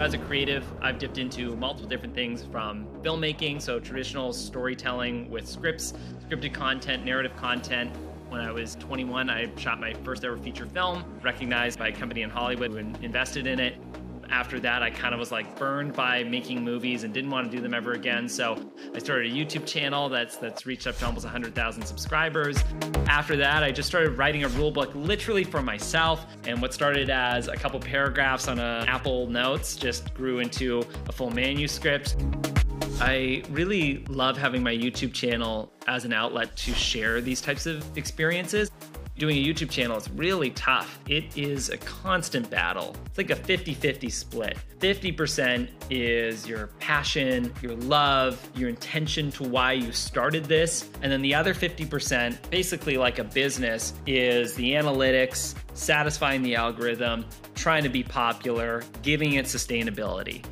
As a creative, I've dipped into multiple different things from filmmaking, so traditional storytelling with scripts, scripted content, narrative content. When I was 21, I shot my first ever feature film, recognized by a company in Hollywood who invested in it after that, I kind of was like burned by making movies and didn't want to do them ever again. So I started a YouTube channel that's that's reached up to almost 100,000 subscribers. After that, I just started writing a rule book literally for myself. And what started as a couple paragraphs on a Apple Notes just grew into a full manuscript. I really love having my YouTube channel as an outlet to share these types of experiences doing a YouTube channel is really tough. It is a constant battle. It's like a 50 50 split. 50% is your passion, your love, your intention to why you started this. And then the other 50%, basically like a business, is the analytics, satisfying the algorithm, trying to be popular, giving it sustainability.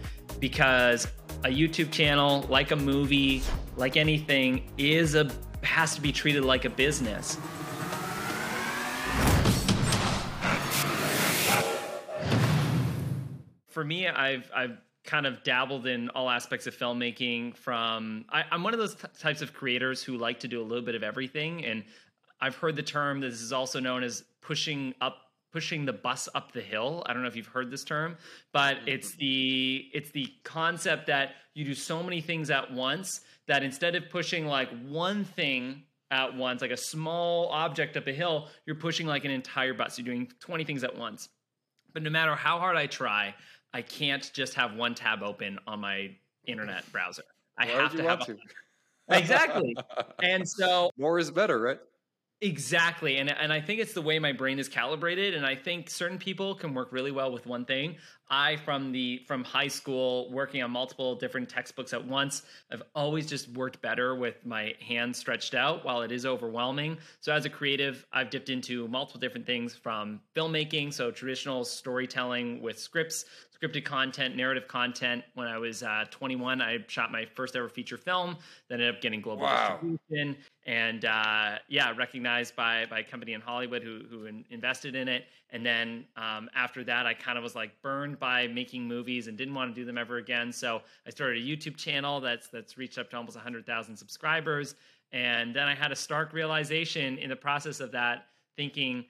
Because a YouTube channel, like a movie, like anything, is a has to be treated like a business. For me, I've I've kind of dabbled in all aspects of filmmaking. From I, am one of those t- types of creators who like to do a little bit of everything, and I've heard the term. This is also known as pushing up pushing the bus up the hill. I don't know if you've heard this term, but mm-hmm. it's the it's the concept that you do so many things at once that instead of pushing like one thing at once, like a small object up a hill, you're pushing like an entire bus. You're doing 20 things at once. But no matter how hard I try, I can't just have one tab open on my internet browser. I Why have to have to? exactly. and so more is better, right? Exactly. And and I think it's the way my brain is calibrated and I think certain people can work really well with one thing. I from the from high school working on multiple different textbooks at once, I've always just worked better with my hands stretched out while it is overwhelming. So as a creative, I've dipped into multiple different things from filmmaking, so traditional storytelling with scripts, scripted content, narrative content. When I was uh, 21, I shot my first ever feature film that ended up getting global wow. distribution and uh, yeah, recognized by by a company in Hollywood who who in, invested in it. And then um, after that, I kind of was like burned by making movies and didn't want to do them ever again. So I started a YouTube channel that's that's reached up to almost 100,000 subscribers. And then I had a stark realization in the process of that, thinking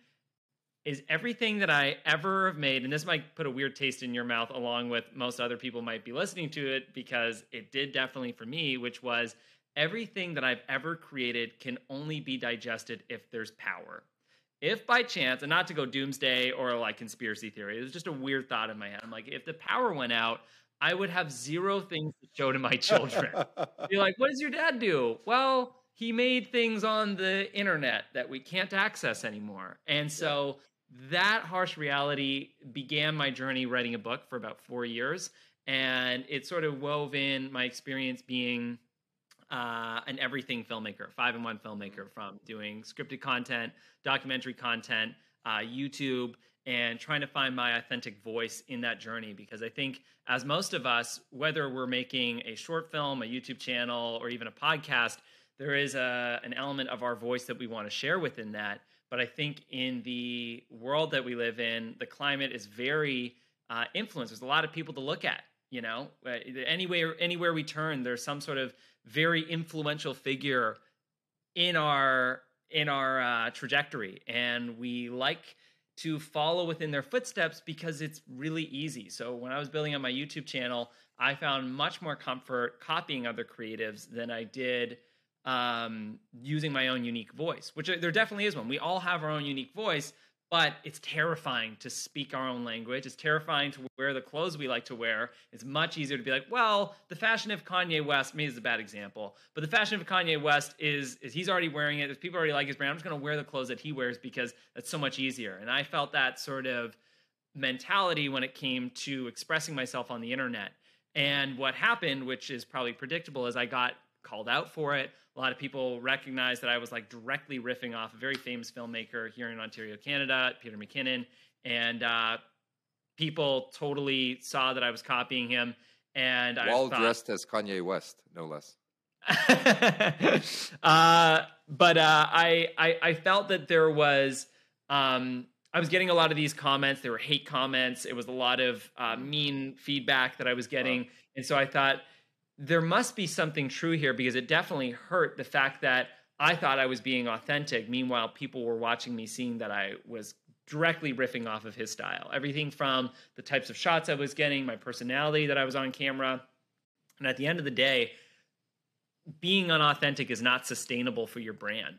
is everything that I ever have made, and this might put a weird taste in your mouth, along with most other people might be listening to it, because it did definitely for me, which was everything that I've ever created can only be digested if there's power. If by chance, and not to go doomsday or like conspiracy theory, it was just a weird thought in my head. I'm like, if the power went out, I would have zero things to show to my children. Be like, what does your dad do? Well, he made things on the internet that we can't access anymore. And so that harsh reality began my journey writing a book for about four years. And it sort of wove in my experience being uh, an everything filmmaker, five in one filmmaker, from doing scripted content, documentary content, uh, YouTube, and trying to find my authentic voice in that journey. Because I think, as most of us, whether we're making a short film, a YouTube channel, or even a podcast, there is a, an element of our voice that we want to share within that. But I think in the world that we live in, the climate is very uh, influenced. There's a lot of people to look at. You know, uh, anywhere anywhere we turn, there's some sort of very influential figure in our in our uh, trajectory, and we like to follow within their footsteps because it's really easy. So when I was building on my YouTube channel, I found much more comfort copying other creatives than I did um, using my own unique voice, which there definitely is one. We all have our own unique voice, but it's terrifying to speak our own language. It's terrifying to wear the clothes we like to wear. It's much easier to be like, well, the fashion of Kanye West, me is a bad example, but the fashion of Kanye West is is he's already wearing it. If people already like his brand, I'm just going to wear the clothes that he wears because that's so much easier. And I felt that sort of mentality when it came to expressing myself on the internet. And what happened, which is probably predictable, is I got called out for it. A lot of people recognized that I was like directly riffing off a very famous filmmaker here in Ontario, Canada, Peter McKinnon, and uh, people totally saw that I was copying him. And I thought, dressed as Kanye West, no less. uh, but uh, I, I, I felt that there was um, I was getting a lot of these comments. They were hate comments. It was a lot of uh, mean feedback that I was getting. Wow. And so I thought there must be something true here because it definitely hurt the fact that I thought I was being authentic. Meanwhile, people were watching me seeing that I was directly riffing off of his style. Everything from the types of shots I was getting, my personality that I was on camera. And at the end of the day, being unauthentic is not sustainable for your brand.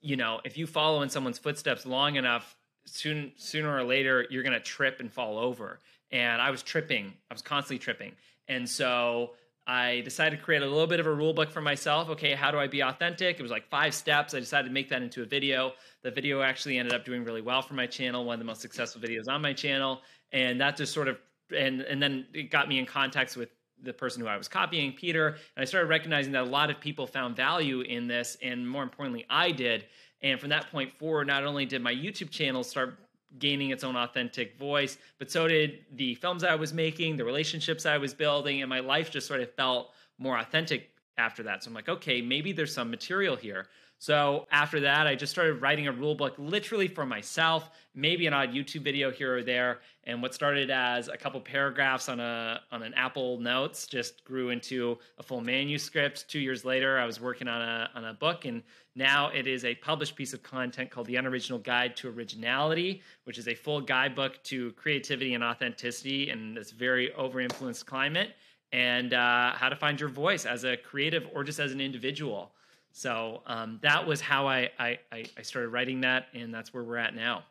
You know, if you follow in someone's footsteps long enough, soon sooner or later you're going to trip and fall over. And I was tripping. I was constantly tripping. And so I decided to create a little bit of a rule book for myself. Okay, how do I be authentic? It was like five steps. I decided to make that into a video. The video actually ended up doing really well for my channel, one of the most successful videos on my channel. And that just sort of and and then it got me in context with the person who I was copying, Peter, and I started recognizing that a lot of people found value in this, and more importantly, I did. And from that point forward, not only did my YouTube channel start gaining its own authentic voice, but so did the films I was making, the relationships I was building, and my life just sort of felt more authentic after that. So I'm like, okay, maybe there's some material here. So after that, I just started writing a rule book literally for myself, maybe an odd YouTube video here or there. And what started as a couple paragraphs on a on an Apple Notes just grew into a full manuscript. Two years later, I was working on a on a book, and now it is a published piece of content called The Unoriginal Guide to Originality, which is a full guidebook to creativity and authenticity in this very over influenced climate, and uh, how to find your voice as a creative or just as an individual. So um, that was how I, I, I started writing that, and that's where we're at now.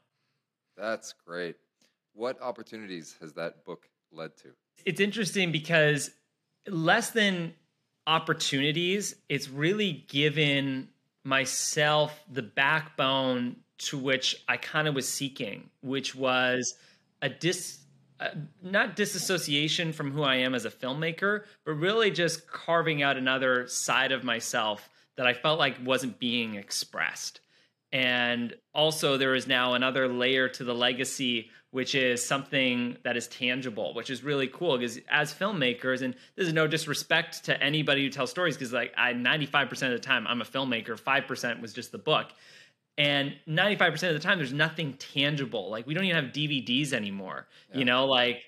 That's great. What opportunities has that book led to? It's interesting because less than opportunities, it's really given myself the backbone to which I kind of was seeking, which was a dis uh, not disassociation from who I am as a filmmaker, but really just carving out another side of myself that I felt like wasn't being expressed. And also, there is now another layer to the legacy, which is something that is tangible, which is really cool. Because as filmmakers, and this is no disrespect to anybody who tells stories, because like I 95% of the time I'm a filmmaker, 5% was just the book. And 95% of the time, there's nothing tangible. Like we don't even have DVDs anymore. Yeah. You know, like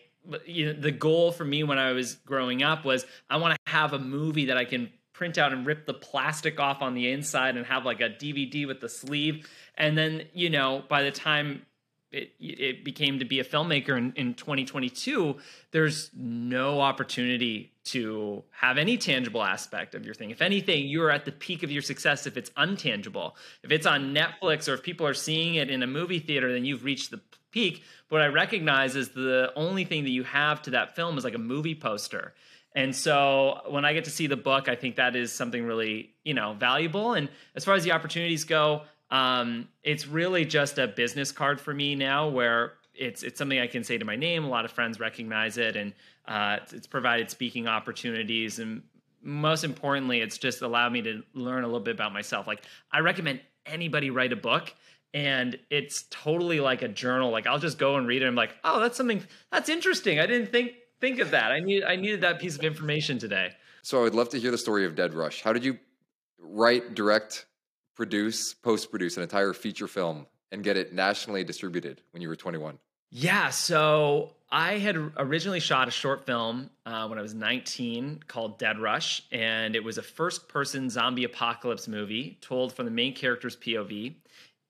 you know, the goal for me when I was growing up was I want to have a movie that I can print out and rip the plastic off on the inside and have like a DVD with the sleeve. And then, you know, by the time it, it became to be a filmmaker in, in 2022, there's no opportunity to have any tangible aspect of your thing. If anything, you're at the peak of your success if it's untangible. If it's on Netflix or if people are seeing it in a movie theater, then you've reached the peak. What I recognize is the only thing that you have to that film is like a movie poster. And so when I get to see the book, I think that is something really, you know, valuable. And as far as the opportunities go, um, it's really just a business card for me now where it's it's something I can say to my name. A lot of friends recognize it, and uh, it's, it's provided speaking opportunities. And most importantly, it's just allowed me to learn a little bit about myself. Like I recommend anybody write a book and it's totally like a journal. Like I'll just go and read it. I'm like, oh, that's something that's interesting. I didn't think think of that. I need I needed that piece of information today. So I would love to hear the story of Dead Rush. How did you write, direct, produce, post produce an entire feature film and get it nationally distributed when you were 21? Yeah, so I had originally shot a short film uh, when I was 19 called Dead Rush, and it was a first person zombie apocalypse movie told from the main character's POV.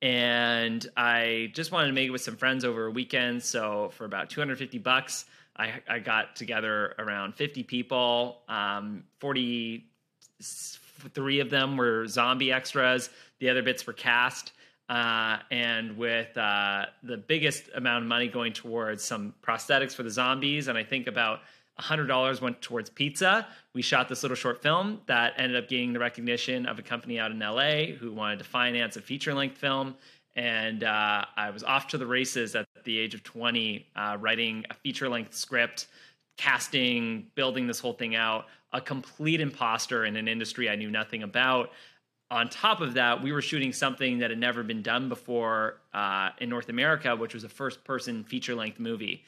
And I just wanted to make it with some friends over a weekend. So for about 250 bucks, I, I got together around 50 people. Um, 43 of them were zombie extras. The other bits were cast. Uh, and with uh, the biggest amount of money going towards some prosthetics for the zombies, and I think about $100 went towards pizza. We shot this little short film that ended up gaining the recognition of a company out in LA who wanted to finance a feature length film and uh, I was off to the races at the age of 20, uh, writing a feature length script, casting, building this whole thing out. A complete imposter in an industry I knew nothing about. On top of that, we were shooting something that had never been done before uh, in North America, which was a first person feature length movie.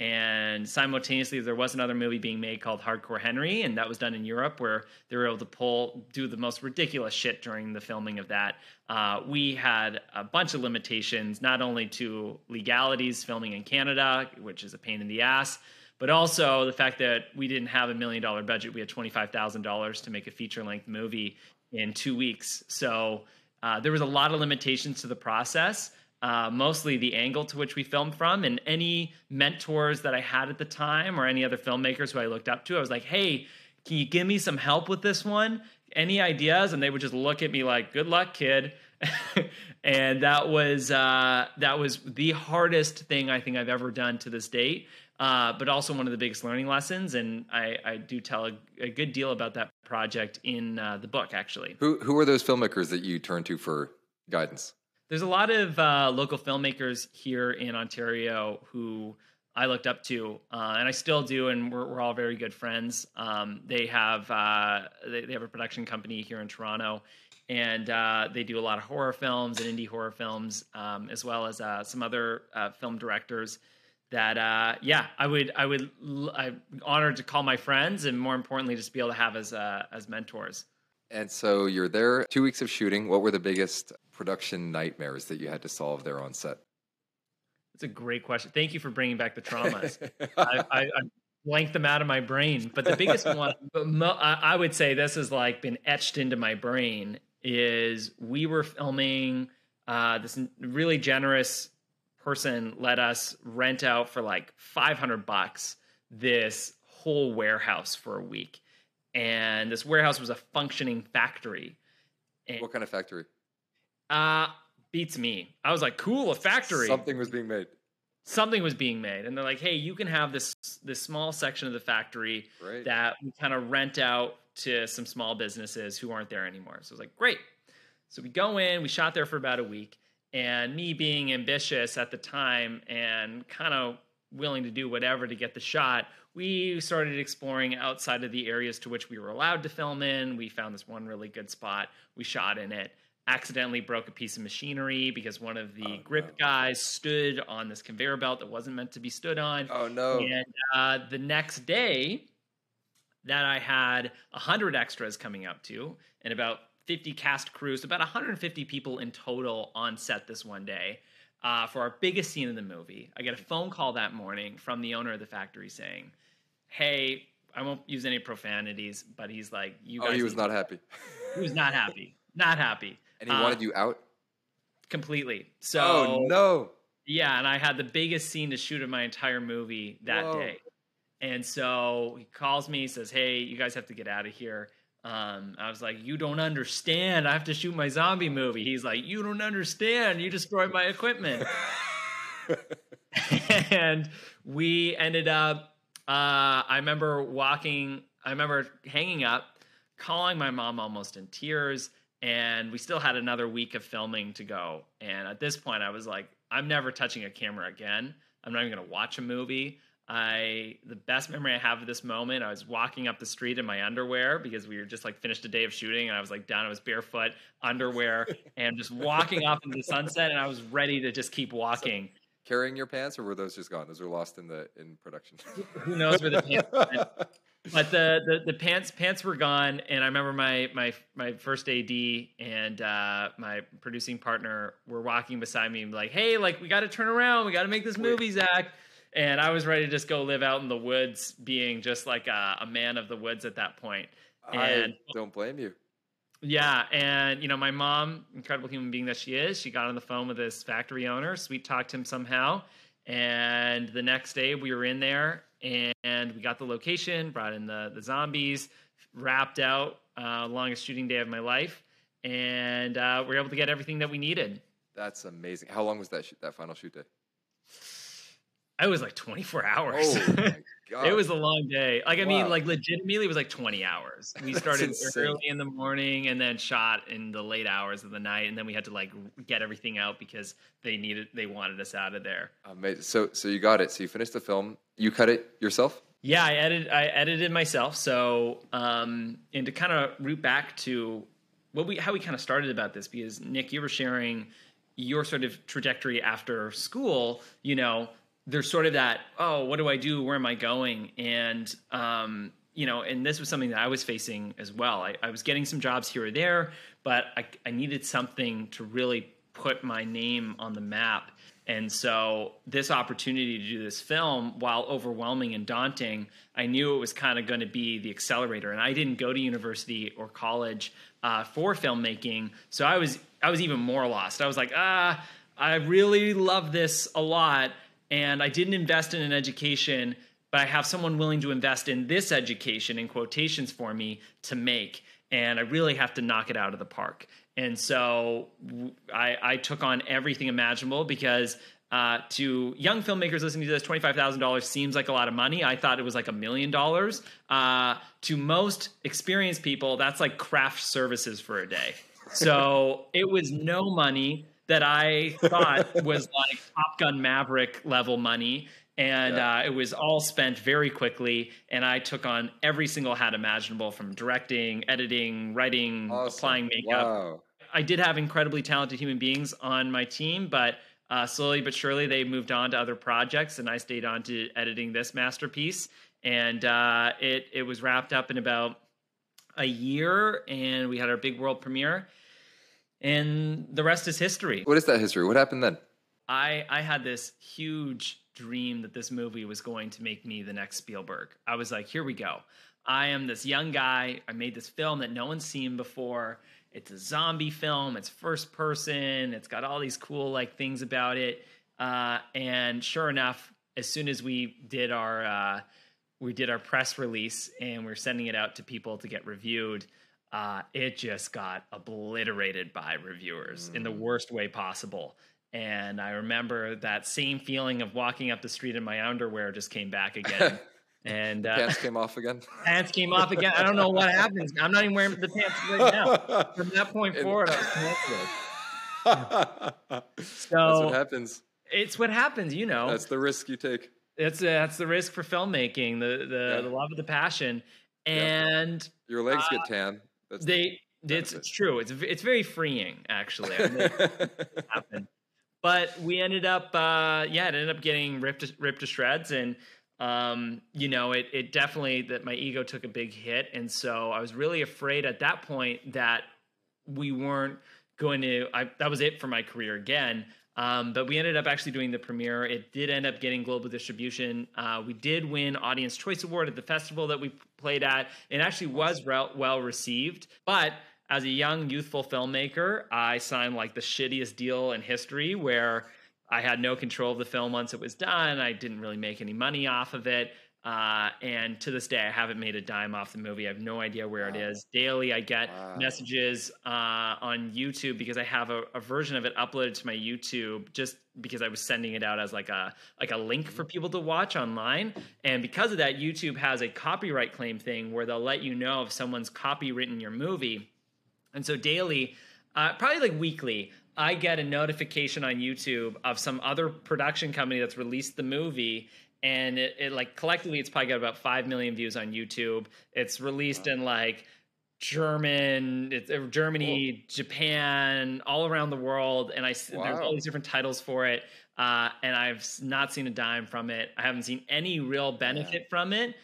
And simultaneously there was another movie being made called hardcore henry and that was done in europe where they were able to pull do the most ridiculous shit during the filming of that. Uh, we had a bunch of limitations not only to legalities filming in canada which is a pain in the ass but also the fact that we didn't have a million dollar budget. We had $25000 to make a feature length movie in two weeks. So uh, there was a lot of limitations to the process uh, mostly the angle to which we filmed from. And any mentors that I had at the time or any other filmmakers who I looked up to, I was like, hey, can you give me some help with this one? Any ideas? And they would just look at me like, good luck, kid. and that was uh, that was the hardest thing I think I've ever done to this date. Uh, but also one of the biggest learning lessons, and I, I do tell a, a, good deal about that project in uh, the book. Actually, who who are those filmmakers that you turn to for guidance? There's a lot of uh, local filmmakers here in Ontario who I looked up to, uh, and I still do, and we're, we're all very good friends. Um, they have uh, they, they, have a production company here in Toronto, and uh, they do a lot of horror films and indie horror films, um, as well as uh, some other uh, film directors. That yeah, I would I would I'm honored to call my friends, and more importantly, just be able to have as as mentors. And so you're there, two weeks of shooting. What were the biggest production nightmares that you had to solve there on set? That's a great question. Thank you for bringing back the traumas. I, I, I, blanked them out of my brain, but the biggest one, I would say, this has like been etched into my brain. Is we were filming uh, this really generous person let us rent out for like 500 bucks this whole warehouse for a week and this warehouse was a functioning factory. And, what kind of factory? Uh beats me. I was like, cool, a factory. Something was being made. Something was being made, and they're like, hey, you can have this this small section of the factory right. that we kind of rent out to some small businesses who aren't there anymore. So I was like, great. So we go in, we shot there for about a week, and me being ambitious at the time and kind of willing to do whatever to get the shot, we started exploring outside of the areas to which we were allowed to film in. We found this one really good spot. We shot in it. Accidentally broke a piece of machinery because one of the oh, grip no. guys stood on this conveyor belt that wasn't meant to be stood on. Oh no! And uh, the next day, that I had hundred extras coming up to, and about 50 cast crews, about 150 people in total on set this one day uh, for our biggest scene in the movie. I get a phone call that morning from the owner of the factory saying, "Hey, I won't use any profanities, but he's like, you." Oh, he was not happy. he was not happy. Not happy. And he uh, wanted you out completely. So, oh no. Yeah, and I had the biggest scene to shoot of my entire movie that Whoa. day. And so he calls me, says, "Hey, you guys have to get out of here." Um, I was like, "You don't understand. I have to shoot my zombie movie." He's like, "You don't understand. You destroyed my equipment." and we ended up. Uh, I remember walking. I remember hanging up, calling my mom almost in tears, and we still had another week of filming to go. And at this point, I was like, "I'm never touching a camera again. I'm not even going to watch a movie." I the best memory I have of this moment, I was walking up the street in my underwear because we were just like finished a day of shooting and I was like down, I was barefoot, underwear, and just walking off into the sunset and I was ready to just keep walking. So, carrying your pants or were those just gone? Those were lost in the in production. Who knows where the pants went. But the, the the pants pants were gone and I remember my my my first AD and uh, my producing partner were walking beside me and like, hey, like we gotta turn around, we gotta make this movie, Zach and I was ready to just go live out in the woods, being just like a, a man of the woods at that point. And I don't blame you. Yeah, and you know, my mom, incredible human being that she is, she got on the phone with this factory owner, sweet talked him somehow, and the next day we were in there and we got the location, brought in the the zombies, wrapped out uh, longest shooting day of my life, and uh, we were able to get everything that we needed. That's amazing. How long was that shoot, that final shoot day? It was like 24 hours. Oh it was a long day. Like I wow. mean, like legitimately, it was like 20 hours. We started early in the morning and then shot in the late hours of the night, and then we had to like get everything out because they needed, they wanted us out of there. Amazing. So, so you got it. So you finished the film. You cut it yourself. Yeah, I edited. I edited myself. So, um, and to kind of root back to what we, how we kind of started about this, because Nick, you were sharing your sort of trajectory after school. You know there's sort of that oh what do i do? Where am i going? And um, you know and this was something that i was facing as well. I, I was getting some jobs here or there but I, I needed something to really put my name on the map. And so this opportunity to do this film while overwhelming and daunting i knew it was kind of going to be the accelerator. And i didn't go to university or college uh, for filmmaking so i was i was even more lost. I was like ah i really love this a lot and I didn't invest in an education, but I have someone willing to invest in this education in quotations for me to make. And I really have to knock it out of the park. And so I, I took on everything imaginable because uh, to young filmmakers listening to this, $25,000 seems like a lot of money. I thought it was like a million dollars. Uh, to most experienced people, that's like craft services for a day. So it was no money that I thought was like Top Gun Maverick level money. And yeah. uh, it was all spent very quickly. And I took on every single hat imaginable from directing, editing, writing, awesome. applying makeup. Wow. I did have incredibly talented human beings on my team, but uh, slowly but surely they moved on to other projects, and I stayed on to editing this masterpiece. And uh, it it was wrapped up in about a year, and we had our big world premiere and the rest is history. What is that history? What happened then? I I had this huge dream that this movie was going to make me the next Spielberg. I was like, here we go. I am this young guy. I made this film that no one's seen before. It's a zombie film. It's first person. It's got all these cool like things about it. Uh, and sure enough, as soon as we did our uh, we did our press release and we are sending it out to people to get reviewed, uh, it just got obliterated by reviewers mm. in the mm. worst way possible. And I remember that same feeling of walking up the street in my underwear just came back again. and uh, pants came off again. Pants came off again. I don't know what happens. I'm not even wearing the pants right now. From that point forward, I was pantsless. so that's what happens. It's what happens, you know. That's the risk you take. That's uh, that's the risk for filmmaking, the the, yeah. the love of the passion, and your legs uh, get tan. That's they the it's, it's true. It's it's very freeing actually. But we ended up uh, yeah, it ended up getting ripped ripped to shreds and um, you know, it it definitely that my ego took a big hit and so I was really afraid at that point that we weren't going to I, that was it for my career again um, but we ended up actually doing the premiere. It did end up getting global distribution. Uh, we did win Audience Choice Award at the festival that we played at. It actually was re- well received. But as a young, youthful filmmaker, I signed like the shittiest deal in history where I had no control of the film once it was done. I didn't really make any money off of it. Uh, and to this day, I haven't made a dime off the movie. I have no idea where wow. it is. Daily, I get wow. messages uh, on YouTube because I have a, a, version of it uploaded to my YouTube just because I was sending it out as like a like a link for people to watch online. And because of that, YouTube has a copyright claim thing where they'll let you know if someone's copywritten your movie. And so daily, uh, probably like weekly, I get a notification on YouTube of some other production company that's released the movie and it, it, like collectively it's probably got about 5 million views on youtube it's released wow. in like german it's uh, germany cool. japan all around the world and i wow. there's all these different titles for it uh, and i've not seen a dime from it i haven't seen any real benefit yeah. from it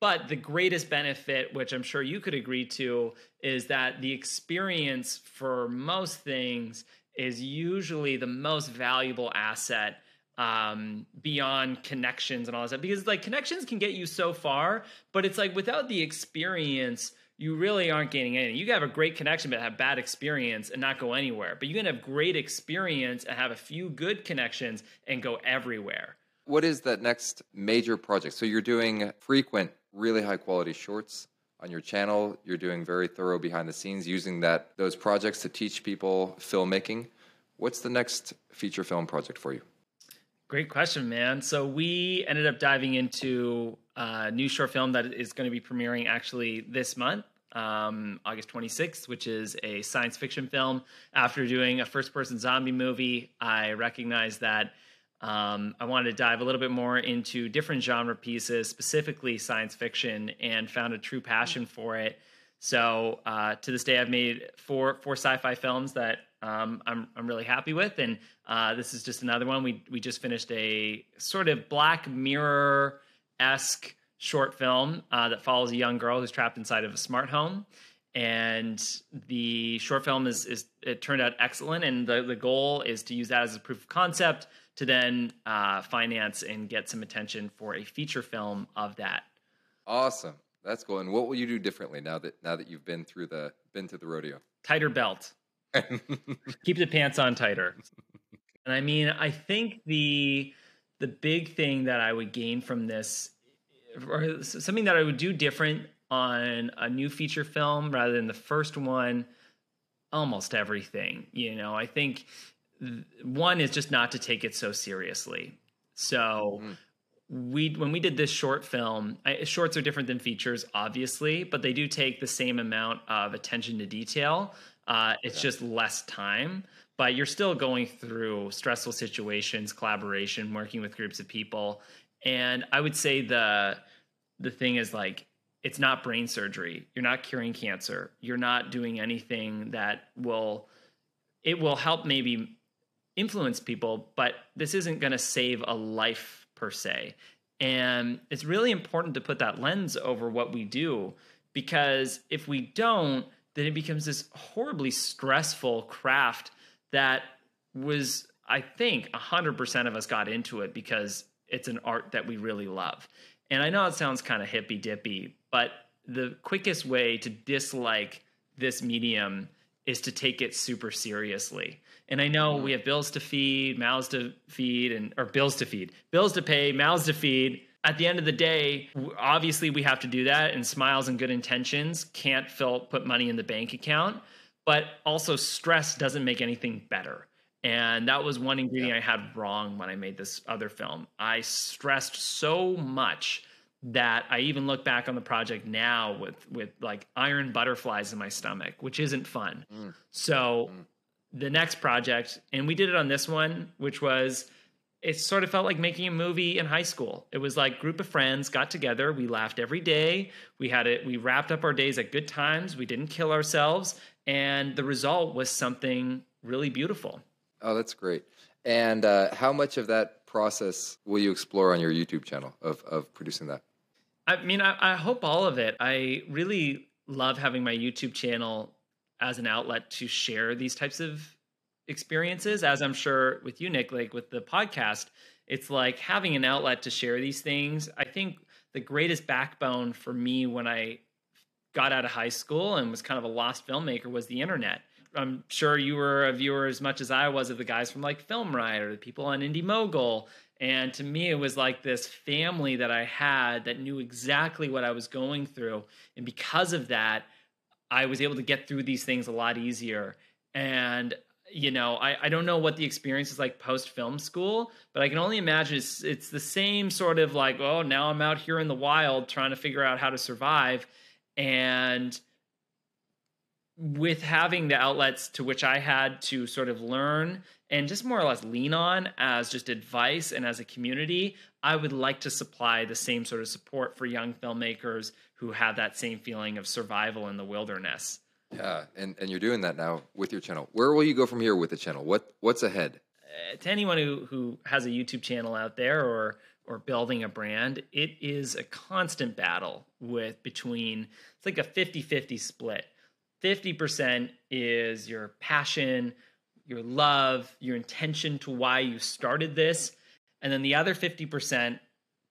but the greatest benefit which i'm sure you could agree to is that the experience for most things is usually the most valuable asset um beyond connections and all that stuff. Because like connections can get you so far but it's like without the experience you really aren't gaining anything. You can have a great connection but have bad experience and not go anywhere. But you can have great experience and have a few good connections and go everywhere. What is that next major project? So you're doing frequent really high quality shorts on your channel. You're doing very thorough behind the scenes using that those projects to teach people filmmaking. What's the next feature film project for you Great question, man. So we ended up diving into a new short film that is going to be premiering actually this month, um, August 26th, which is a science fiction film. After doing a first-person zombie movie, I recognized that um, I wanted to dive a little bit more into different genre pieces, specifically science fiction, and found a true passion for it. So uh, to this day, I've made four four sci-fi films that um, I'm I'm really happy with, and uh, this is just another one. We we just finished a sort of Black Mirror esque short film uh, that follows a young girl who's trapped inside of a smart home. And the short film is, is it turned out excellent. And the, the goal is to use that as a proof of concept to then uh, finance and get some attention for a feature film of that. Awesome. That's cool. And what will you do differently now that now that you've been through the been to the rodeo? Tighter belt. Keep the pants on tighter. And I mean, I think the the big thing that I would gain from this, or something that I would do different on a new feature film rather than the first one, almost everything. You know, I think one is just not to take it so seriously. So. Mm we when we did this short film I, shorts are different than features obviously but they do take the same amount of attention to detail uh, it's yeah. just less time but you're still going through stressful situations collaboration working with groups of people and i would say the the thing is like it's not brain surgery you're not curing cancer you're not doing anything that will it will help maybe influence people but this isn't going to save a life per se. And it's really important to put that lens over what we do because if we don't, then it becomes this horribly stressful craft that was, I think, 100% of us got into it because it's an art that we really love. And I know it sounds kind of hippy dippy, but the quickest way to dislike this medium is to take it super seriously. And I know mm. we have bills to feed, mouths to feed, and or bills to feed, bills to pay, mouths to feed. At the end of the day, obviously we have to do that, and smiles and good intentions can't fill put money in the bank account. But also, stress doesn't make anything better. And that was one ingredient yeah. I had wrong when I made this other film. I stressed so much that I even look back on the project now with with like iron butterflies in my stomach, which isn't fun. Mm. So mm the next project, and we did it on this one, which was it sort of felt like making a movie in high school. It was like group of friends got together, we laughed every day. We had it we wrapped up our days at good times. We didn't kill ourselves, and the result was something really beautiful. Oh, that's great. And uh, how much of that process will you explore on your YouTube channel of of producing that? I mean, I, I hope all of it. I really love having my YouTube channel as an outlet to share these types of experiences as i'm sure with you nick like with the podcast it's like having an outlet to share these things. I think the greatest backbone for me when i got out of high school and was kind of a lost filmmaker was the internet. I'm sure you were a viewer as much as i was of the guys from like film riot or the people on indie mogul. And to me it was like this family that i had that knew exactly what i was going through. And because of that I was able to get through these things a lot easier. And you know, I, I don't know what the experience is like post film school, but I can only imagine it's it's the same sort of like, oh, now I'm out here in the wild trying to figure out how to survive. And with having the outlets to which I had to sort of learn and just more or less lean on as just advice and as a community, I would like to supply the same sort of support for young filmmakers who have that same feeling of survival in the wilderness. Yeah, and, and you're doing that now with your channel. Where will you go from here with the channel? What what's ahead? Uh, to anyone who who has a YouTube channel out there or or building a brand, it is a constant battle with between it's like a 50-50 split. 50% is your passion, your love, your intention to why you started this, and then the other 50%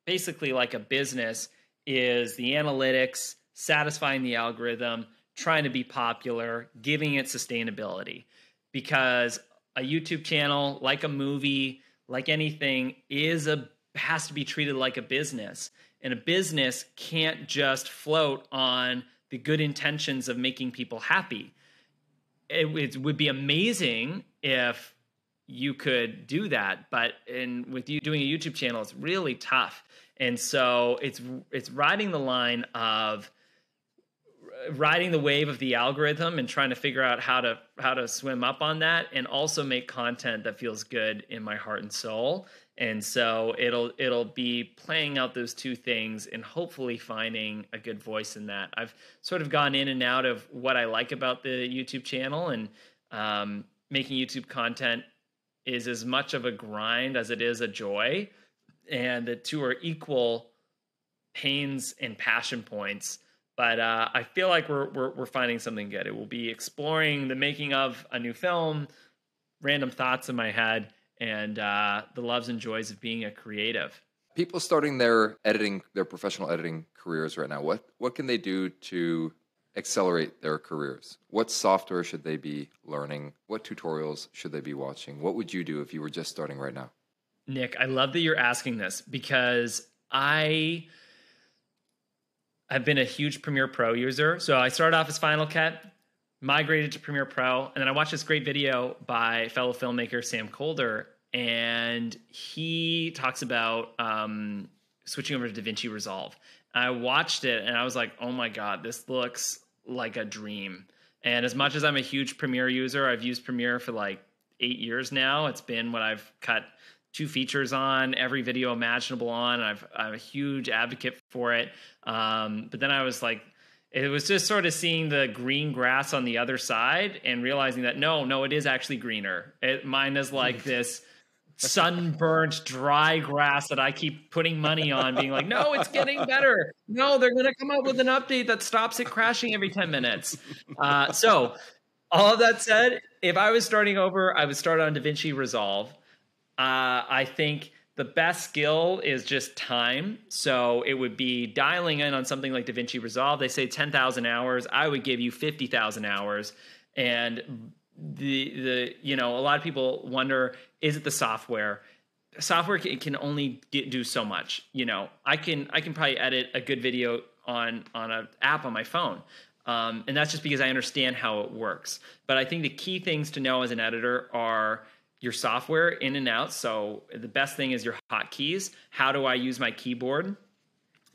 basically like a business is the analytics, satisfying the algorithm, trying to be popular, giving it sustainability. Because a YouTube channel, like a movie, like anything, is a has to be treated like a business. And a business can't just float on the good intentions of making people happy. It, it would be amazing if you could do that, but in with you doing a YouTube channel, it's really tough and so it's it's riding the line of riding the wave of the algorithm and trying to figure out how to how to swim up on that and also make content that feels good in my heart and soul. And so it'll it'll be playing out those two things and hopefully finding a good voice in that. I've sort of gone in and out of what i like about the youtube channel and um, making YouTube content is as much of a grind as it is a joy, and the two are equal pains and passion points. But uh, I feel like we're, we're we're finding something good. It will be exploring the making of a new film, random thoughts in my head, and uh, the loves and joys of being a creative. People starting their editing, their professional editing careers right now. What what can they do to accelerate their careers? What software should they be learning? What tutorials should they be watching? What would you do if you were just starting right now? Nick, I love that you're asking this because I have been a huge Premiere Pro user. So I started off as Final Cut, migrated to Premiere Pro, and then I watched this great video by fellow filmmaker Sam Kolder, and he talks about um, switching over to DaVinci Resolve. I watched it and I was like, oh my God, this looks like a dream. And as much as I'm a huge Premiere user, I've used Premiere for like eight years now. It's been what I've cut two features on, every video imaginable on. I've, I'm a huge advocate for it. Um, but then I was like, it was just sort of seeing the green grass on the other side and realizing that no, no, it is actually greener. It, mine is like this sunburnt, dry grass that I keep putting money on, being like, no, it's getting better. No, they're going to come up with an update that stops it crashing every 10 minutes. Uh, so, all of that said, if I was starting over, I would start on DaVinci Resolve. Uh, I think the best skill is just time. So it would be dialing in on something like DaVinci Resolve. They say 10,000 hours. I would give you 50,000 hours. And the the you know a lot of people wonder is it the software software can, only get, do so much you know i can i can probably edit a good video on on an app on my phone um, and that's just because i understand how it works but i think the key things to know as an editor are your software in and out so the best thing is your hotkeys how do i use my keyboard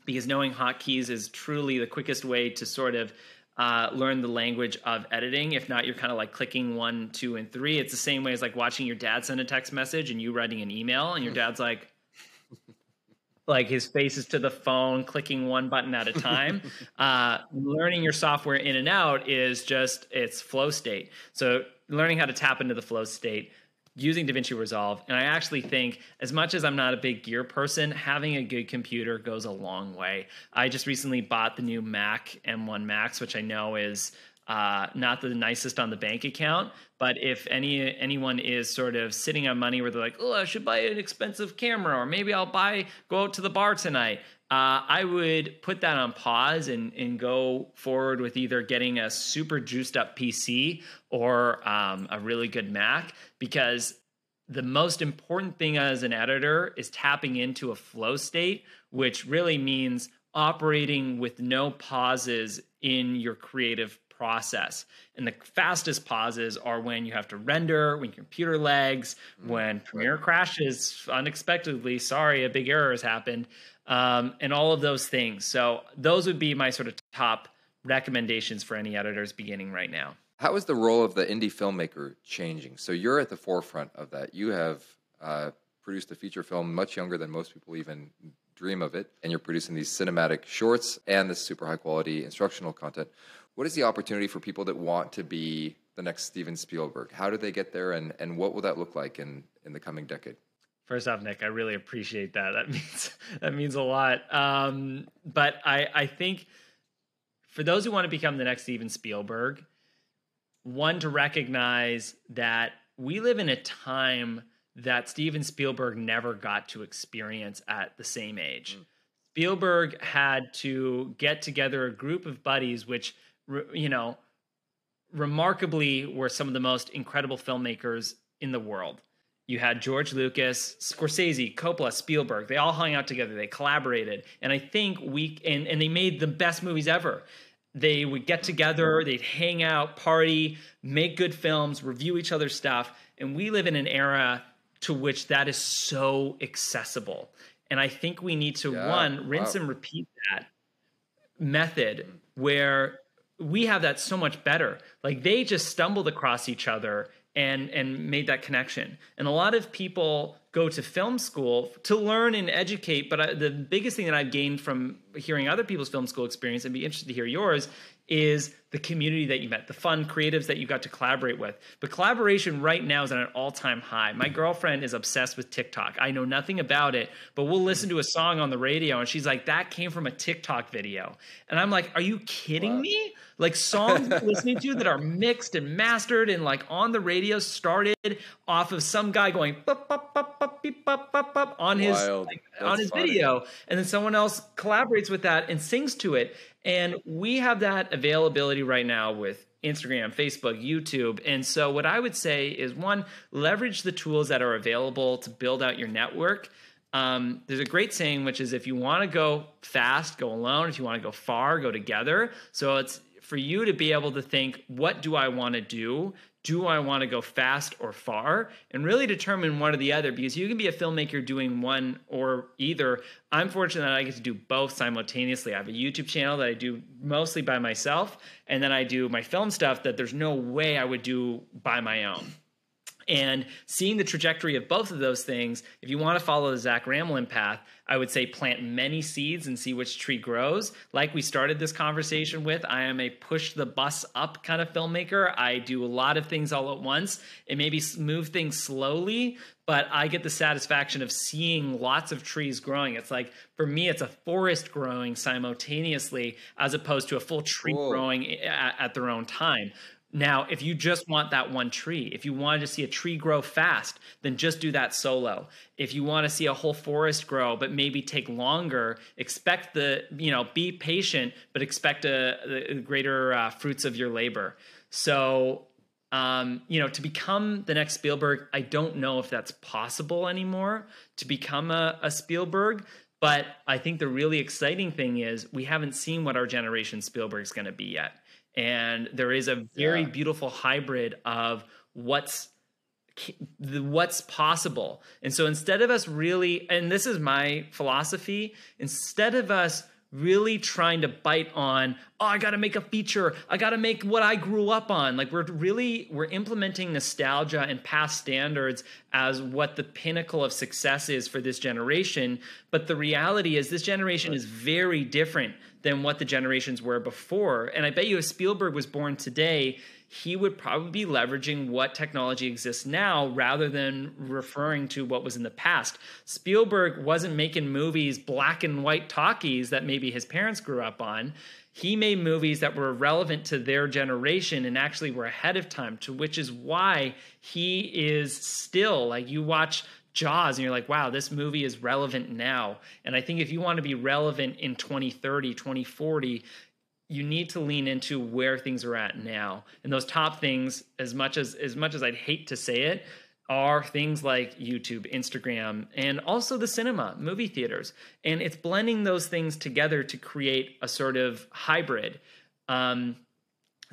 because knowing hotkeys is truly the quickest way to sort of uh, learn the language of editing. If not, you're kind of like clicking one, two, and three. It's the same way as like watching your dad send a text message and you writing an email, and your dad's like, like his face is to the phone, clicking one button at a time. uh, learning your software in and out is just it's flow state. So learning how to tap into the flow state using DaVinci Resolve. And I actually think, as much as I'm not a big gear person, having a good computer goes a long way. I just recently bought the new Mac M1 Max, which I know is uh, not the nicest on the bank account, but if any anyone is sort of sitting on money where they're like, oh, I should buy an expensive camera, or maybe I'll buy go out to the bar tonight. Uh, I would put that on pause and, and go forward with either getting a super juiced up PC or um, a really good Mac because the most important thing as an editor is tapping into a flow state, which really means operating with no pauses in your creative process. And the fastest pauses are when you have to render, when computer lags, mm, when Premiere crashes unexpectedly. Sorry, a big error has happened um, and all of those things. So those would be my sort of top recommendations for any editors beginning right now. How is the role of the indie filmmaker changing? So you're at the forefront of that. You have uh, produced a feature film much younger than most people even dream of it, and you're producing these cinematic shorts and this super high quality instructional content. What is the opportunity for people that want to be the next Steven Spielberg? How do they get there, and, and what will that look like in, in the coming decade? First off, Nick, I really appreciate that. That means that means a lot. Um, but I I think for those who want to become the next Steven Spielberg, one to recognize that we live in a time that Steven Spielberg never got to experience at the same age. Mm. Spielberg had to get together a group of buddies, which you know, remarkably were some of the most incredible filmmakers in the world you had George Lucas, Scorsese, Coppola, Spielberg. They all hung out together. They collaborated, and I think we and and they made the best movies ever. They would get together, they'd hang out, party, make good films, review each other's stuff, and we live in an era to which that is so accessible. And I think we need to yeah, one rinse wow. and repeat that method mm. where we have that so much better. Like they just stumbled across each other and and made that connection. And a lot of people go to film school to learn and educate. But I, the biggest thing that I've gained from hearing other people's film school experience and be interested to hear yours is the community that you met, the fun creatives that you got to collaborate with. But collaboration right now is at an all time high. My girlfriend is obsessed with TikTok. I know nothing about it, but we'll listen to a song on the radio and she's like, that came from a TikTok video. And I'm like, are you kidding wow. me? Like songs we're listening to that are mixed and mastered and like on the radio started off of some guy going on his like, on his funny. video, and then someone else collaborates with that and sings to it. And we have that availability right now with Instagram, Facebook, YouTube. And so, what I would say is one, leverage the tools that are available to build out your network. Um, there's a great saying, which is if you want to go fast, go alone. If you want to go far, go together. So, it's for you to be able to think, what do I want to do? Do I want to go fast or far? And really determine one or the other because you can be a filmmaker doing one or either. I'm fortunate that I get to do both simultaneously. I have a YouTube channel that I do mostly by myself, and then I do my film stuff that there's no way I would do by my own. And seeing the trajectory of both of those things, if you want to follow the Zach Ramelan path, I would say plant many seeds and see which tree grows. Like we started this conversation with, I am a push the bus up kind of filmmaker. I do a lot of things all at once and maybe move things slowly, but I get the satisfaction of seeing lots of trees growing. It's like for me, it's a forest growing simultaneously as opposed to a full tree Whoa. growing at, at their own time. Now, if you just want that one tree, if you wanted to see a tree grow fast, then just do that solo. If you want to see a whole forest grow, but maybe take longer, expect the, you know, be patient, but expect a, a greater uh, fruits of your labor. So, um, you know, to become the next Spielberg, I don't know if that's possible anymore to become a, a Spielberg. But I think the really exciting thing is we haven't seen what our generation Spielberg is going to be yet and there is a very yeah. beautiful hybrid of what's what's possible. And so instead of us really and this is my philosophy, instead of us really trying to bite on oh i got to make a feature i got to make what i grew up on like we're really we're implementing nostalgia and past standards as what the pinnacle of success is for this generation but the reality is this generation is very different than what the generations were before and i bet you if spielberg was born today he would probably be leveraging what technology exists now rather than referring to what was in the past. Spielberg wasn't making movies, black and white talkies that maybe his parents grew up on. He made movies that were relevant to their generation and actually were ahead of time, to which is why he is still like you watch Jaws and you're like, wow, this movie is relevant now. And I think if you want to be relevant in 2030, 2040, you need to lean into where things are at now. And those top things as much as as much as i'd hate to say it are things like youtube instagram and also the cinema movie theaters. And it's blending those things together to create a sort of hybrid. Um,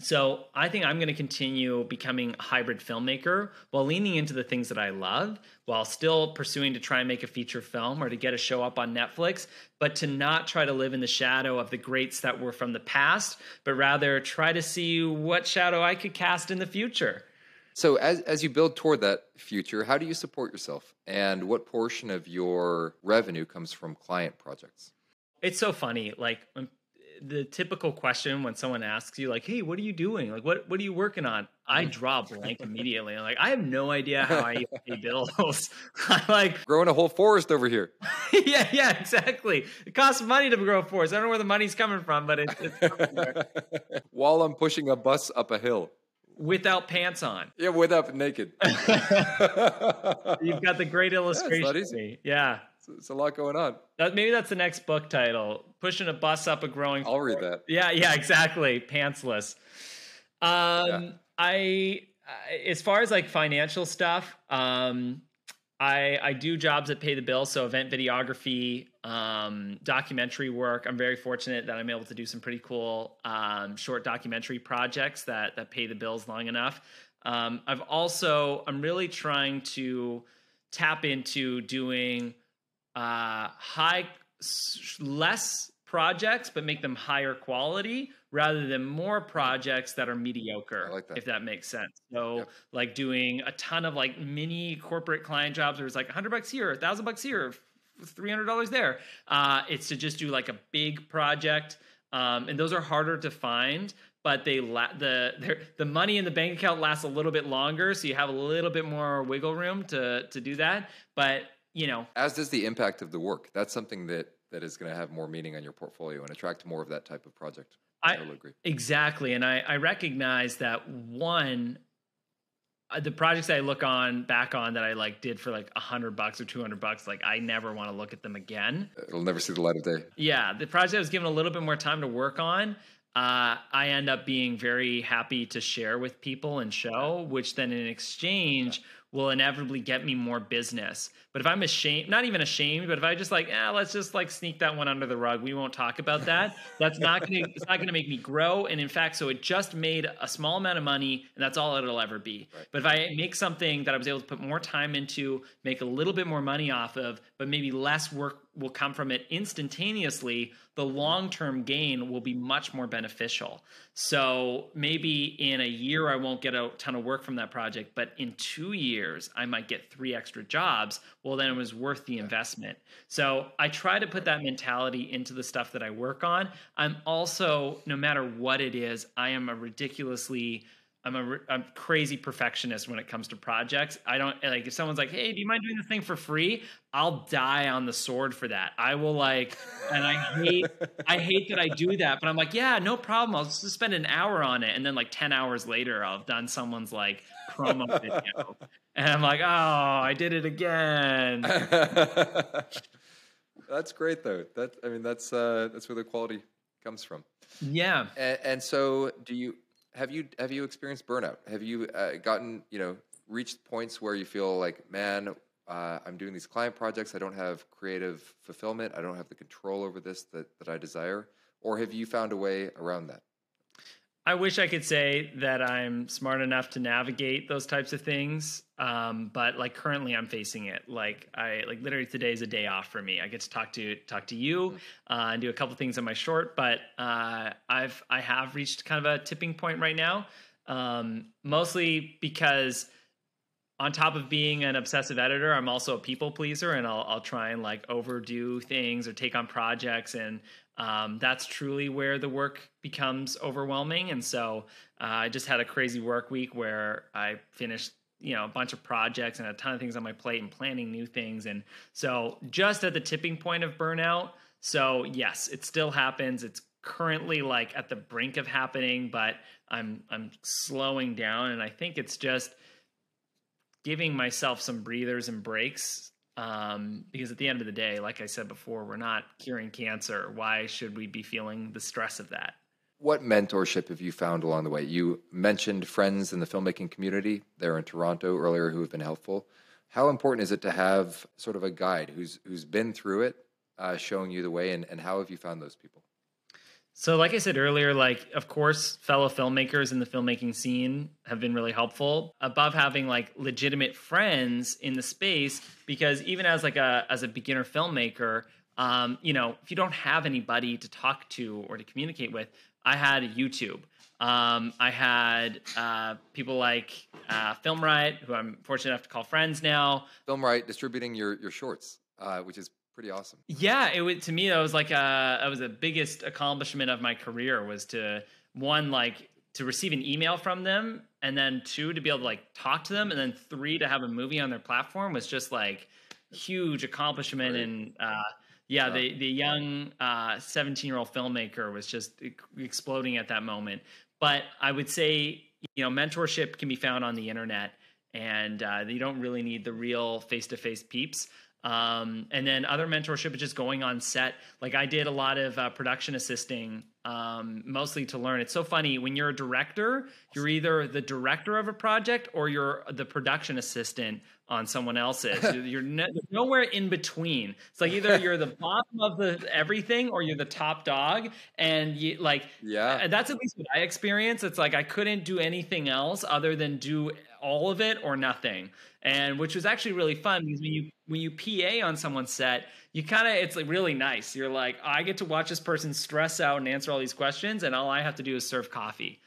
so I think I'm going to continue becoming a hybrid filmmaker while leaning into the things that I love, while still pursuing to try and make a feature film or to get a show up on Netflix, but to not try to live in the shadow of the greats that were from the past, but rather try to see what shadow I could cast in the future. So as as you build toward that future, how do you support yourself? And what portion of your revenue comes from client projects? It's so funny. Like when the typical question when someone asks you like hey what are you doing? Like what what are you working on? I mm. draw blank immediately. I'm like i have no idea how i pay bills. I'm like growing a whole forest over here. Yeah yeah exactly. It costs money to grow a forest. I don't know where the money's coming from but it's, it's while i'm pushing a bus up a hill. Without pants on. Yeah without naked. You've got the great illustration yeah it's a lot going on. Maybe that's the next book title: pushing a bus up a growing. I'll read that. Yeah, yeah, exactly. Pantsless. Um, yeah. I, as far as like financial stuff, um, I I do jobs that pay the bill. So event videography, um, documentary work. I'm very fortunate that I'm able to do some pretty cool um, short documentary projects that that pay the bills long enough. Um, I've also I'm really trying to tap into doing uh, high, less projects, but make them higher quality rather than more projects that are mediocre, like that. if that makes sense. So, yep. like doing a ton of like mini corporate client jobs where it's like 100 bucks here, 1,000 bucks here, three hundred dollars there. Uh, it's to just do like a big project, um, and those are harder to find. But they la- the the money in the bank account lasts a little bit longer, so you have a little bit more wiggle room to to do that. But you know, as does the impact of the work. That's something that that is going to have more meaning on your portfolio and attract more of that type of project. I, I agree. Exactly. And I, I recognize that one, uh, the projects I look on back on that I like did for like a hundred bucks or 200 bucks, like I never want to look at them again. It'll never see the light of day. Yeah. The project I was given a little bit more time to work on. Uh, I end up being very happy to share with people and show, which then in exchange will inevitably get me more business. But if I'm ashamed, not even ashamed, but if I just like, ah, let's just like sneak that one under the rug, we won't talk about that. That's not gonna, it's not gonna make me grow. And in fact, so it just made a small amount of money, and that's all it'll ever be. Right. But if I make something that I was able to put more time into, make a little bit more money off of, but maybe less work will come from it instantaneously, the long term gain will be much more beneficial. So maybe in a year, I won't get a ton of work from that project, but in two years, I might get three extra jobs. Well, then it was worth the investment. So I try to put that mentality into the stuff that I work on. I'm also, no matter what it is, I am a ridiculously I'm a, I'm crazy perfectionist when it comes to projects. I don't like if someone's like, "Hey, do you mind doing this thing for free?" I'll die on the sword for that. I will like, and I hate I hate that I do that, but I'm like, "Yeah, no problem. I'll just spend an hour on it." And then like 10 hours later, I'll have done someone's like promo video. And I'm like, "Oh, I did it again." that's great though. That I mean, that's uh that's where the quality comes from. Yeah. And, and so, do you have you have you experienced burnout? Have you uh, gotten you know reached points where you feel like, man, uh, I'm doing these client projects. I don't have creative fulfillment. I don't have the control over this that that I desire. Or have you found a way around that? I wish I could say that I'm smart enough to navigate those types of things. Um, but like currently I'm facing it. Like I like literally today is a day off for me. I get to talk to talk to you mm. uh, and do a couple things on my short, but uh, I've I have reached kind of a tipping point right now. Um, mostly because on top of being an obsessive editor, I'm also a people pleaser, and I'll I'll try and like overdo things or take on projects, and um, that's truly where the work becomes overwhelming. And so uh, I just had a crazy work week where I finished you know a bunch of projects and a ton of things on my plate and planning new things. And so just at the tipping point of burnout so yes it still happens. It's currently like at the brink of happening but i'm i'm slowing down. And i think it's just giving myself some breathers and breaks um, because at the end of the day, like I said before, we're not curing cancer. Why should we be feeling the stress of that? What mentorship have you found along the way? You mentioned friends in the filmmaking community there in Toronto earlier who have been helpful. How important is it to have sort of a guide who's who's been through it, uh, showing you the way, and, and how have you found those people? So, like I said earlier, like of course, fellow filmmakers in the filmmaking scene have been really helpful. Above having like legitimate friends in the space, because even as like a as a beginner filmmaker, um, you know, if you don't have anybody to talk to or to communicate with, I had YouTube. Um, I had uh, people like uh, Film Riot, who I'm fortunate enough to call friends now. Film Riot distributing your your shorts, uh, which is pretty awesome. Yeah, it was to me that was like a that was the biggest accomplishment of my career was to one like to receive an email from them and then two to be able to like talk to them and then three to have a movie on their platform was just like huge accomplishment and uh, yeah, the the young 17 uh, year old filmmaker was just exploding at that moment. But I would say you know mentorship can be found on the internet and uh, you don't really need the real face to face peeps. Um, and then other mentorship is just going on set. Like I did a lot of uh, production assisting, um, mostly to learn. It's so funny when you're a director, you're either the director of a project or you're the production assistant on someone else's. you're no, nowhere in between. It's like either you're the bottom of the everything or you're the top dog. And you like, yeah, that's at least what I experience. It's like I couldn't do anything else other than do all of it or nothing. And which was actually really fun because when you when you PA on someone's set, you kind of it's like really nice. You're like, I get to watch this person stress out and answer all these questions, and all I have to do is serve coffee.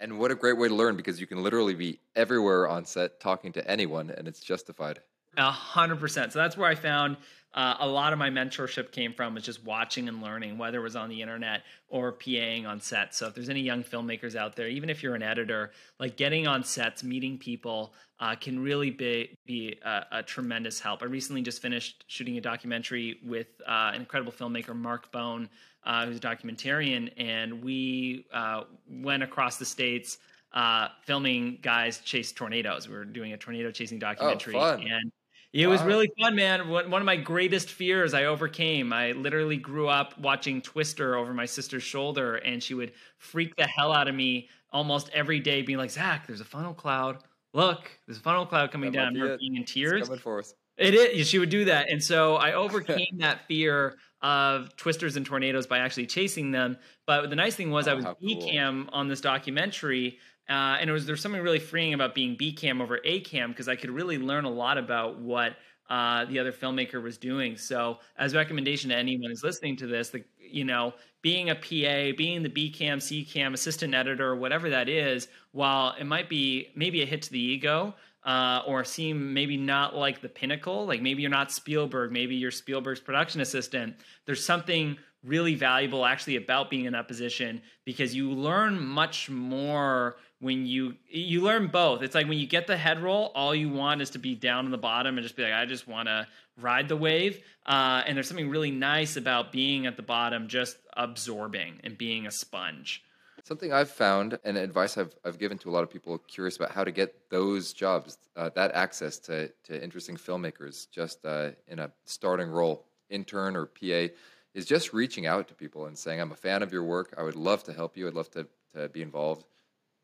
And what a great way to learn because you can literally be everywhere on set talking to anyone and it's justified. A hundred percent. So that's where I found uh, a lot of my mentorship came from was just watching and learning, whether it was on the internet or PAing on set. So if there's any young filmmakers out there, even if you're an editor, like getting on sets, meeting people uh, can really be be a, a, tremendous help. I recently just finished shooting a documentary with uh, an incredible filmmaker, Mark Bone, uh, who's a documentarian, and we uh, went across the states. Uh, filming guys chase tornadoes. We were doing a tornado chasing oh, documentary, oh, and it wow. was really fun, man. One of my greatest fears I overcame. I literally grew up watching Twister over my sister's shoulder, and she would freak the hell out of me almost every day, being like, Zach, there's a funnel cloud. Look, there's a funnel cloud coming that down. Her being in tears. It's coming for us. It is. She would do that. And so I overcame that fear of twisters and tornadoes by actually chasing them. But the nice thing was, oh, I was B cam cool. on this documentary. Uh, and it was there's something really freeing about being B cam over A cam because I could really learn a lot about what uh, the other filmmaker was doing. So, as a recommendation to anyone who's listening to this, the, you know, being a PA, being the B cam, C cam, assistant editor, whatever that is, while it might be maybe a hit to the ego. Uh, or seem maybe not like the pinnacle, like maybe you're not Spielberg, maybe you're Spielberg's production assistant. There's something really valuable actually about being in that position because you learn much more when you you learn both. It's like when you get the head role, all you want is to be down on the bottom and just be like, I just want to ride the wave. Uh, and there's something really nice about being at the bottom, just absorbing and being a sponge. Something I've found and advice I've, I've given to a lot of people curious about how to get those jobs, uh, that access to, to interesting filmmakers, just uh, in a starting role, intern or PA, is just reaching out to people and saying, I'm a fan of your work. I would love to help you. I'd love to, to be involved.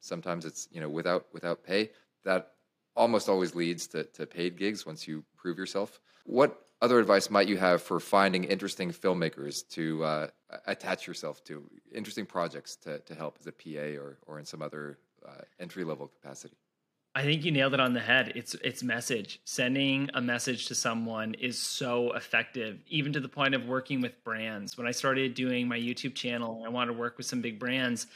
Sometimes it's you know without without pay. That almost always leads to, to paid gigs once you prove yourself. What other advice might you have for finding interesting filmmakers to uh, attach yourself to? Interesting projects to, to help as a pa or, or in some other uh, entry level capacity I think you nailed it on the head. It's it's message. Sending a message to someone is so effective, even to the point of working with brands. When I started doing my YouTube channel, I wanted to work with some big brands.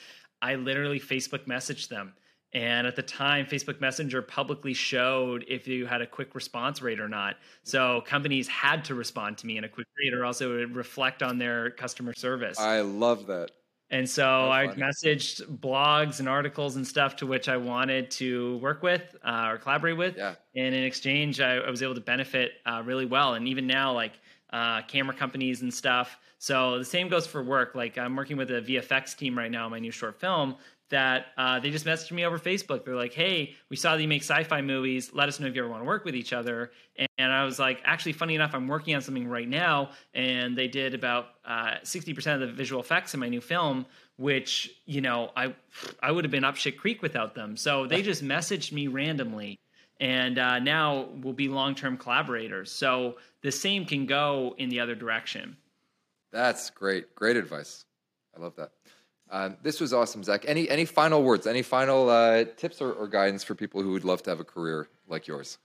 I literally Facebook messaged them. And at the time, Facebook Messenger publicly showed if you had a quick response rate or not. So companies had to respond to me in a quick rate, or else it would reflect on their customer service. I love that. And so I messaged blogs and articles and stuff to which I wanted to work with uh, or collaborate with. Yeah. And in exchange, I, I was able to benefit uh, really well. And even now, like uh, camera companies and stuff. So the same goes for work. Like I'm working with a VFX team right now, my new short film. That uh, they just messaged me over Facebook. They're like, "Hey, we saw that you make sci-fi movies. Let us know if you ever want to work with each other." And I was like, "Actually, funny enough, I'm working on something right now." And they did about uh, sixty uh, percent of the visual effects in my new film, which you know I I would have been up shit creek without them. So they just messaged me randomly and uh, now we'll be long-term collaborators. So the same can go in the other direction. That's great. Great advice. I love that. Um, this was awesome, Zach. Any any final words? Any final uh, tips or, or, guidance for people who would love to have a career like yours?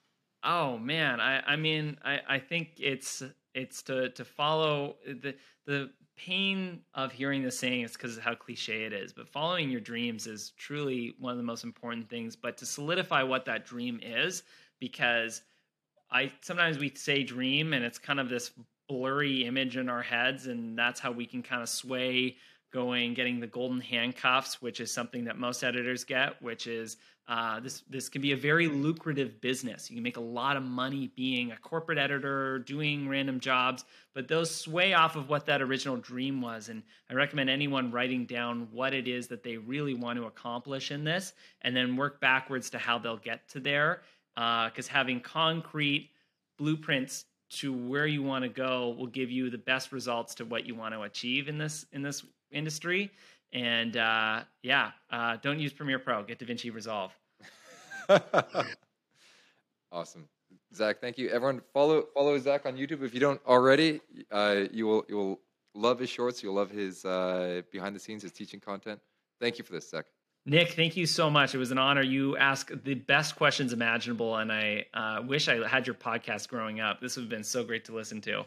Oh man, I, I mean, I, I think it's it's to to follow the the pain of hearing the saying is because of how cliche it is, but following your dreams is truly one of the most important things. But to solidify what that dream is, because I sometimes we say dream and it's kind of this blurry image in our heads, and that's how we can kind of sway going getting the golden handcuffs which is something that most editors get which is uh, this this can be a very lucrative business. You can make a lot of money being a corporate editor doing random jobs but those sway off of what that original dream was and i recommend anyone writing down what it is that they really want to accomplish in this and then work backwards to how they'll get to there because uh, having concrete blueprints to where you want to go will give you the best results to what you want to achieve in this in this industry. And uh, yeah, uh, don't use Premiere Pro. Get DaVinci Resolve. awesome, Zach. Thank you. Everyone, follow follow Zach on YouTube if you don't already. Uh, you will you will love his shorts. You'll love his uh, behind the scenes, his teaching content. Thank you for this, Zach. Nick, thank you so much. It was an honor. You ask the best questions imaginable, and I uh, wish I had your podcast growing up. This would have been so great to listen to.